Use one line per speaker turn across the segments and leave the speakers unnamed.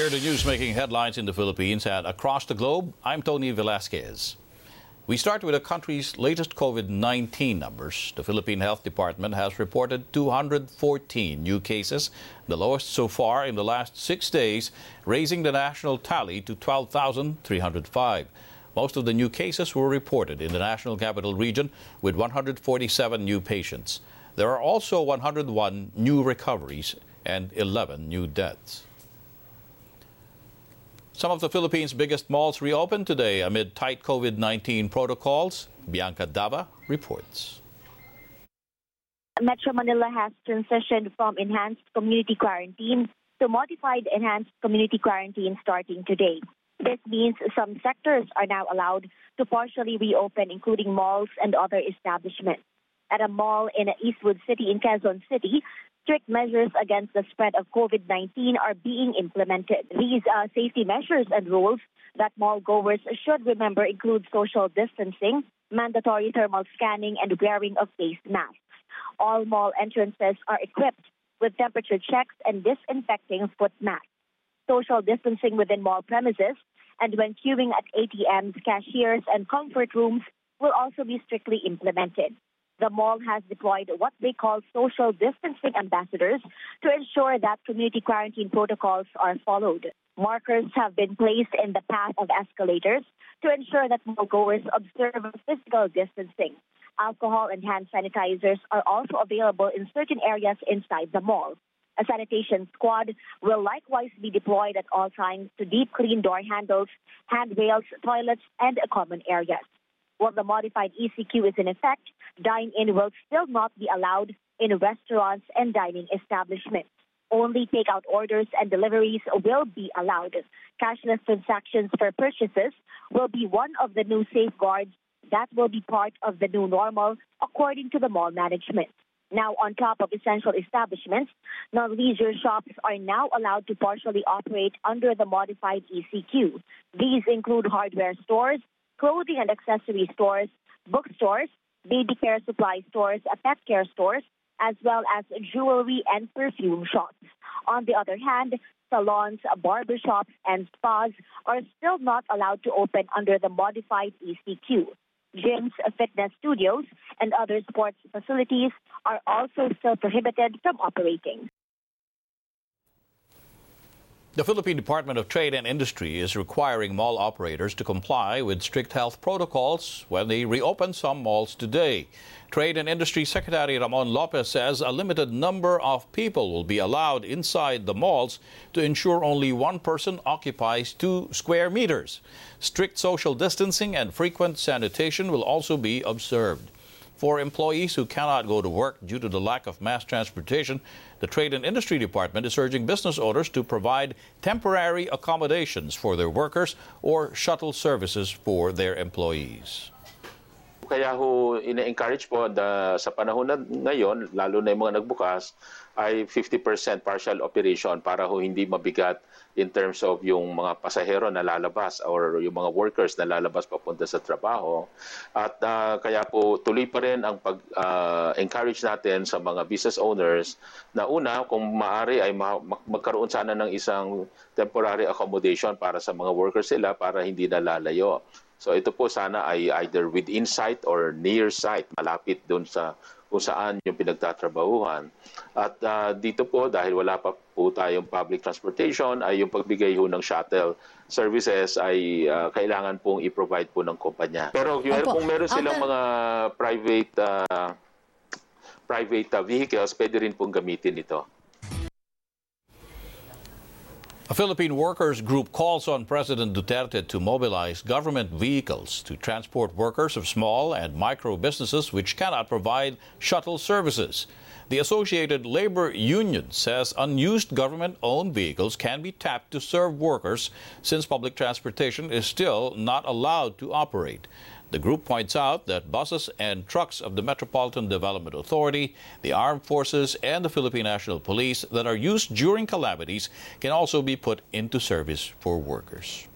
Here the news making headlines in the Philippines and across the globe. I'm Tony Velasquez. We start with the country's latest COVID 19 numbers. The Philippine Health Department has reported 214 new cases, the lowest so far in the last six days, raising the national tally to 12,305. Most of the new cases were reported in the National Capital Region with 147 new patients. There are also 101 new recoveries and 11 new deaths. Some of the Philippines' biggest malls reopened today amid tight COVID 19 protocols. Bianca Dava reports.
Metro Manila has transitioned from enhanced community quarantine to modified enhanced community quarantine starting today. This means some sectors are now allowed to partially reopen, including malls and other establishments. At a mall in Eastwood City in Quezon City, strict measures against the spread of COVID 19 are being implemented. These uh, safety measures and rules that mall goers should remember include social distancing, mandatory thermal scanning, and wearing of face masks. All mall entrances are equipped with temperature checks and disinfecting foot masks. Social distancing within mall premises and when queuing at ATMs, cashiers, and comfort rooms will also be strictly implemented. The mall has deployed what they call social distancing ambassadors to ensure that community quarantine protocols are followed. Markers have been placed in the path of escalators to ensure that mall goers observe physical distancing. Alcohol and hand sanitizers are also available in certain areas inside the mall. A sanitation squad will likewise be deployed at all times to deep clean door handles, handrails, toilets, and common areas. While the modified ECQ is in effect, dine-in will still not be allowed in restaurants and dining establishments. Only takeout orders and deliveries will be allowed. Cashless transactions for purchases will be one of the new safeguards that will be part of the new normal, according to the mall management. Now, on top of essential establishments, non-leisure shops are now allowed to partially operate under the modified ECQ. These include hardware stores, clothing and accessory stores, bookstores, baby care supply stores, pet care stores, as well as jewelry and perfume shops. On the other hand, salons, barber shops, and spas are still not allowed to open under the modified ECQ. Gyms, fitness studios, and other sports facilities are also still prohibited from operating.
The Philippine Department of Trade and Industry is requiring mall operators to comply with strict health protocols when they reopen some malls today. Trade and Industry Secretary Ramon Lopez says a limited number of people will be allowed inside the malls to ensure only one person occupies two square meters. Strict social distancing and frequent sanitation will also be observed. For employees who cannot go to work due to the lack of mass transportation, the Trade and Industry Department is urging business owners to provide temporary accommodations for their workers or shuttle services for their employees.
Kaya ho, ina-encourage po the, sa panahon na ngayon, lalo na yung mga nagbukas, ay 50% partial operation para ho hindi mabigat in terms of yung mga pasahero na lalabas or yung mga workers na lalabas papunta sa trabaho. At uh, kaya po tuloy pa rin ang pag-encourage uh, natin sa mga business owners na una, kung maaari ay ma- magkaroon sana ng isang temporary accommodation para sa mga workers sila para hindi nalalayo. So ito po sana ay either within site or near site, malapit doon sa kung saan yung pinagtatrabahuhan. At uh, dito po, dahil wala pa po tayong public transportation, ay yung pagbigay ho ng shuttle services ay uh, kailangan pong i-provide po ng kumpanya. Pero Opo. kung meron silang mga private uh, private uh, vehicles, pwede rin pong gamitin ito.
A Philippine workers group calls on President Duterte to mobilize government vehicles to transport workers of small and micro businesses which cannot provide shuttle services. The Associated Labor Union says unused government owned vehicles can be tapped to serve workers since public transportation is still not allowed to operate. The group points out that buses and trucks of the Metropolitan Development Authority, the Armed Forces, and the Philippine National Police that are used during calamities can also be put into service for workers.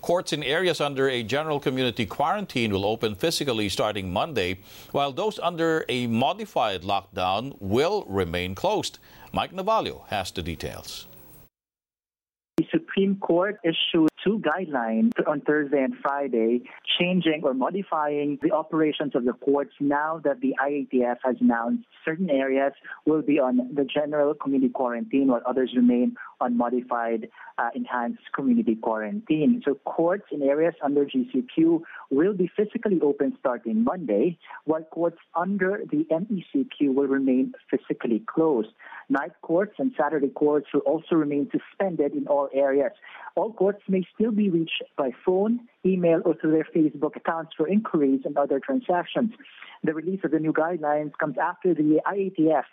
Courts in areas under a general community quarantine will open physically starting Monday, while those under a modified lockdown will remain closed. Mike Navallo has the details.
The Supreme Court issued two guidelines on Thursday and Friday, changing or modifying the operations of the courts now that the IATF has announced certain areas will be on the general community quarantine while others remain on modified uh, enhanced community quarantine. So courts in areas under GCQ will be physically open starting Monday, while courts under the MECQ will remain physically closed. Night courts and Saturday courts will also remain suspended in all areas. All courts may still be reached by phone, email, or through their Facebook accounts for inquiries and other transactions. The release of the new guidelines comes after the IATF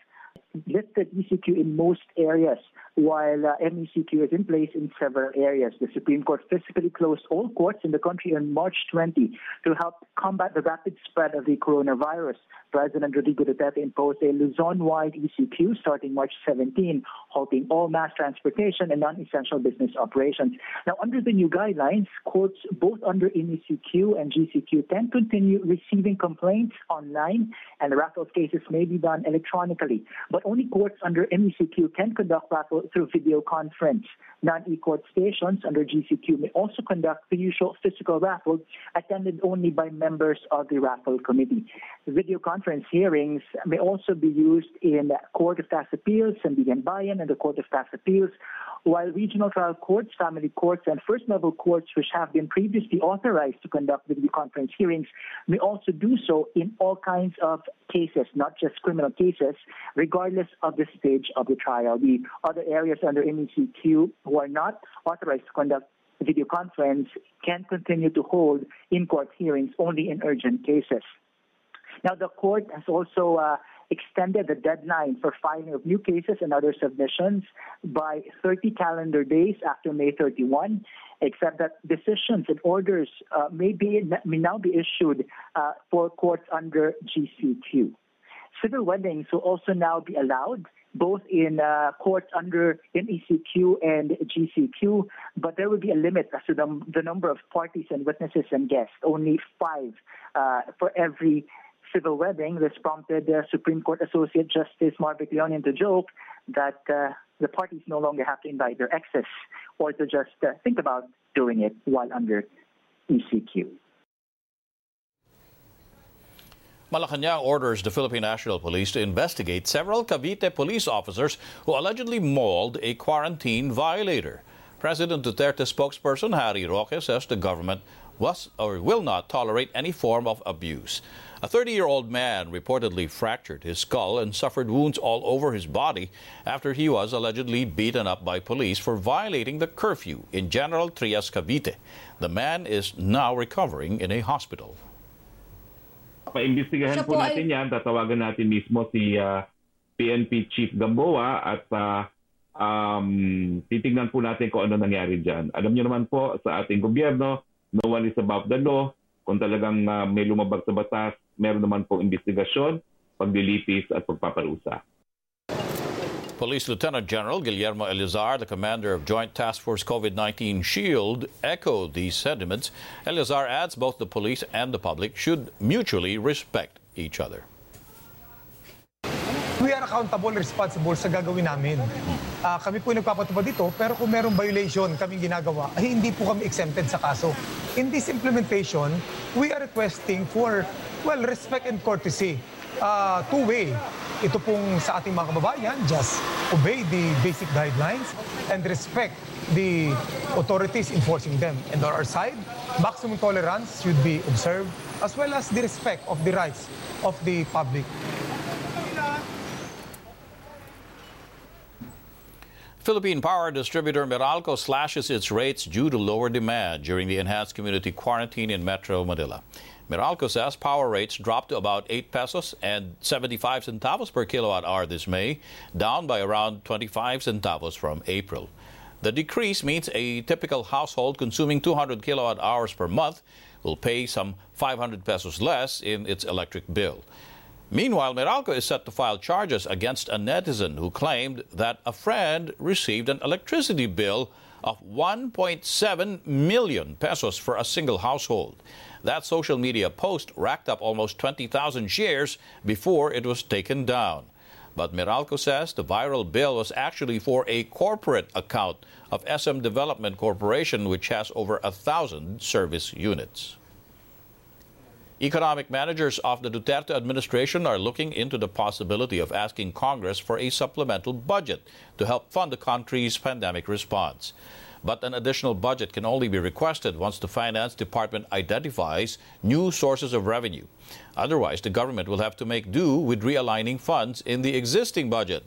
lifted ECQ in most areas, while uh, MECQ is in place in several areas. The Supreme Court physically closed all courts in the country on March 20 to help combat the rapid spread of the coronavirus. President Rodrigo Duterte imposed a Luzon-wide ECQ starting March 17, halting all mass transportation and non-essential business operations. Now, under the new guidelines, courts both under MECQ and GCQ can continue receiving complaints online, and the raffle cases may be done electronically. But only courts under MECQ can conduct raffle through video conference. Non-e-court stations under GCQ may also conduct the usual physical raffle attended only by members of the raffle committee. Video conference hearings may also be used in Court of Tax Appeals, and Sandiganbayan, and the Court of Tax Appeals while regional trial courts, family courts, and first level courts, which have been previously authorized to conduct video conference hearings, may also do so in all kinds of cases, not just criminal cases, regardless of the stage of the trial. The other areas under MECQ who are not authorized to conduct video conference can continue to hold in court hearings only in urgent cases. Now, the court has also uh, extended the deadline for filing of new cases and other submissions by 30 calendar days after May 31, except that decisions and orders uh, may, be, may now be issued uh, for courts under GCQ. Civil weddings will also now be allowed both in uh, courts under MECQ and GCQ, but there will be a limit as to the, the number of parties and witnesses and guests, only five uh, for every civil wedding, this prompted uh, Supreme Court Associate Justice Marvic Leonen to joke that uh, the parties no longer have to invite their exes or to just uh, think about doing it while under ECQ.
Malacanang orders the Philippine National Police to investigate several Cavite police officers who allegedly mauled a quarantine violator. President Duterte spokesperson Harry Roque says the government was or will not tolerate any form of abuse. A 30 year old man reportedly fractured his skull and suffered wounds all over his body after he was allegedly beaten up by police for violating the curfew in General Trias, Cavite. The man is now recovering in a hospital.
Paimbestigahan po natin yan. Tatawagan natin mismo si uh, PNP Chief Gamboa at uh, um, titingnan po natin kung ano nangyari dyan. Alam niyo naman po sa ating gobyerno, no one is above the law. Kung talagang uh, may lumabag sa batas, meron naman pong investigasyon, paglilipis at pagpaparusa.
Police Lieutenant General Guillermo Eleazar, the commander of Joint Task Force COVID 19 SHIELD, echoed these sentiments. Eleazar adds both the police and the public should mutually respect each other.
We are accountable, responsible sa gagawin namin. Uh, kami po nagpapatupad dito, pero kung merong violation kaming ginagawa, ay hindi po kami exempted sa kaso. In this implementation, we are requesting for, well, respect and courtesy. Uh, two-way. Ito pong sa ating mga kababayan, just obey the basic guidelines and respect the authorities enforcing them. And on our side, maximum tolerance should be observed as well as the respect of the rights of the public.
Philippine power distributor Meralco slashes its rates due to lower demand during the enhanced community quarantine in Metro Manila. Meralco says power rates dropped to about 8 pesos and 75 centavos per kilowatt hour this May, down by around 25 centavos from April. The decrease means a typical household consuming 200 kilowatt hours per month will pay some 500 pesos less in its electric bill. Meanwhile, Meralco is set to file charges against a netizen who claimed that a friend received an electricity bill of 1.7 million pesos for a single household. That social media post racked up almost 20,000 shares before it was taken down. But Meralco says the viral bill was actually for a corporate account of SM Development Corporation, which has over a thousand service units. Economic managers of the Duterte administration are looking into the possibility of asking Congress for a supplemental budget to help fund the country's pandemic response. But an additional budget can only be requested once the Finance Department identifies new sources of revenue. Otherwise, the government will have to make do with realigning funds in the existing budget.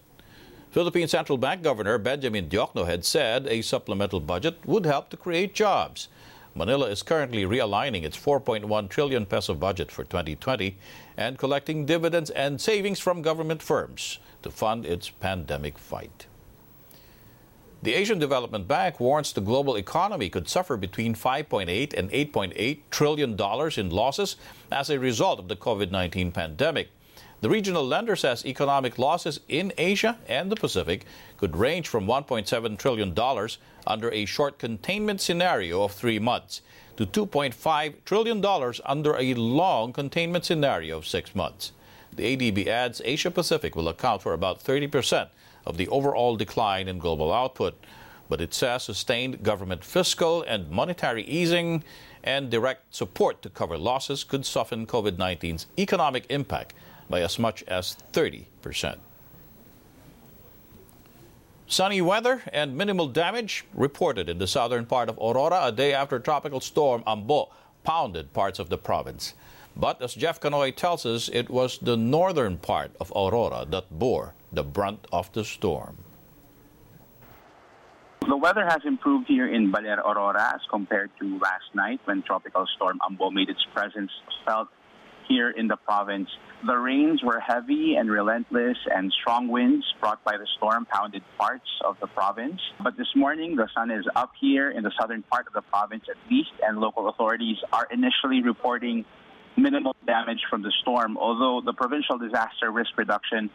Philippine Central Bank Governor Benjamin Diokno had said a supplemental budget would help to create jobs. Manila is currently realigning its 4.1 trillion peso budget for 2020 and collecting dividends and savings from government firms to fund its pandemic fight. The Asian Development Bank warns the global economy could suffer between 5.8 and 8.8 trillion dollars in losses as a result of the COVID-19 pandemic. The regional lender says economic losses in Asia and the Pacific could range from $1.7 trillion under a short containment scenario of three months to $2.5 trillion under a long containment scenario of six months. The ADB adds Asia Pacific will account for about 30% of the overall decline in global output, but it says sustained government fiscal and monetary easing and direct support to cover losses could soften COVID 19's economic impact by as much as 30%. Sunny weather and minimal damage reported in the southern part of Aurora a day after tropical storm Ambo pounded parts of the province. But as Jeff Canoy tells us, it was the northern part of Aurora that bore the brunt of the storm.
The weather has improved here in Baler Aurora as compared to last night when Tropical Storm Ambo made its presence felt here in the province. The rains were heavy and relentless, and strong winds brought by the storm pounded parts of the province. But this morning, the sun is up here in the southern part of the province at least, and local authorities are initially reporting minimal damage from the storm, although the Provincial Disaster Risk Reduction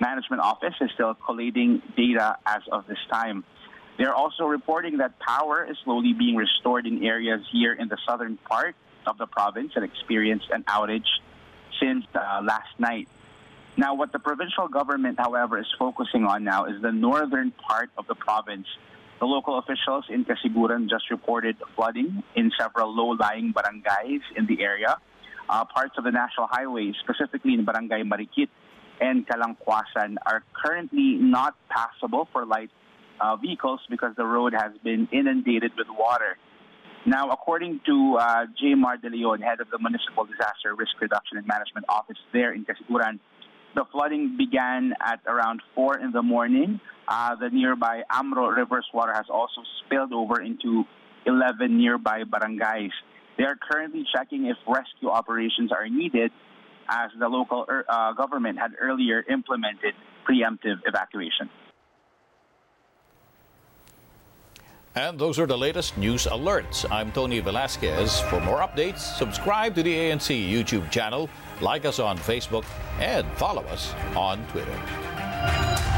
Management Office is still collating data as of this time. They're also reporting that power is slowly being restored in areas here in the southern part of the province and experienced an outage since uh, last night. Now, what the provincial government, however, is focusing on now is the northern part of the province. The local officials in Casiguran just reported flooding in several low-lying barangays in the area. Uh, parts of the national highway, specifically in Barangay Marikit and Kalangkwasan, are currently not passable for light uh, vehicles because the road has been inundated with water. Now, according to uh, J. Mar De Leon, head of the Municipal Disaster Risk Reduction and Management Office there in Casiguran, the flooding began at around 4 in the morning. Uh, the nearby Amro River's water has also spilled over into 11 nearby barangays. They are currently checking if rescue operations are needed as the local er, uh, government had earlier implemented preemptive evacuation.
And those are the latest news alerts. I'm Tony Velasquez. For more updates, subscribe to the ANC YouTube channel, like us on Facebook, and follow us on Twitter.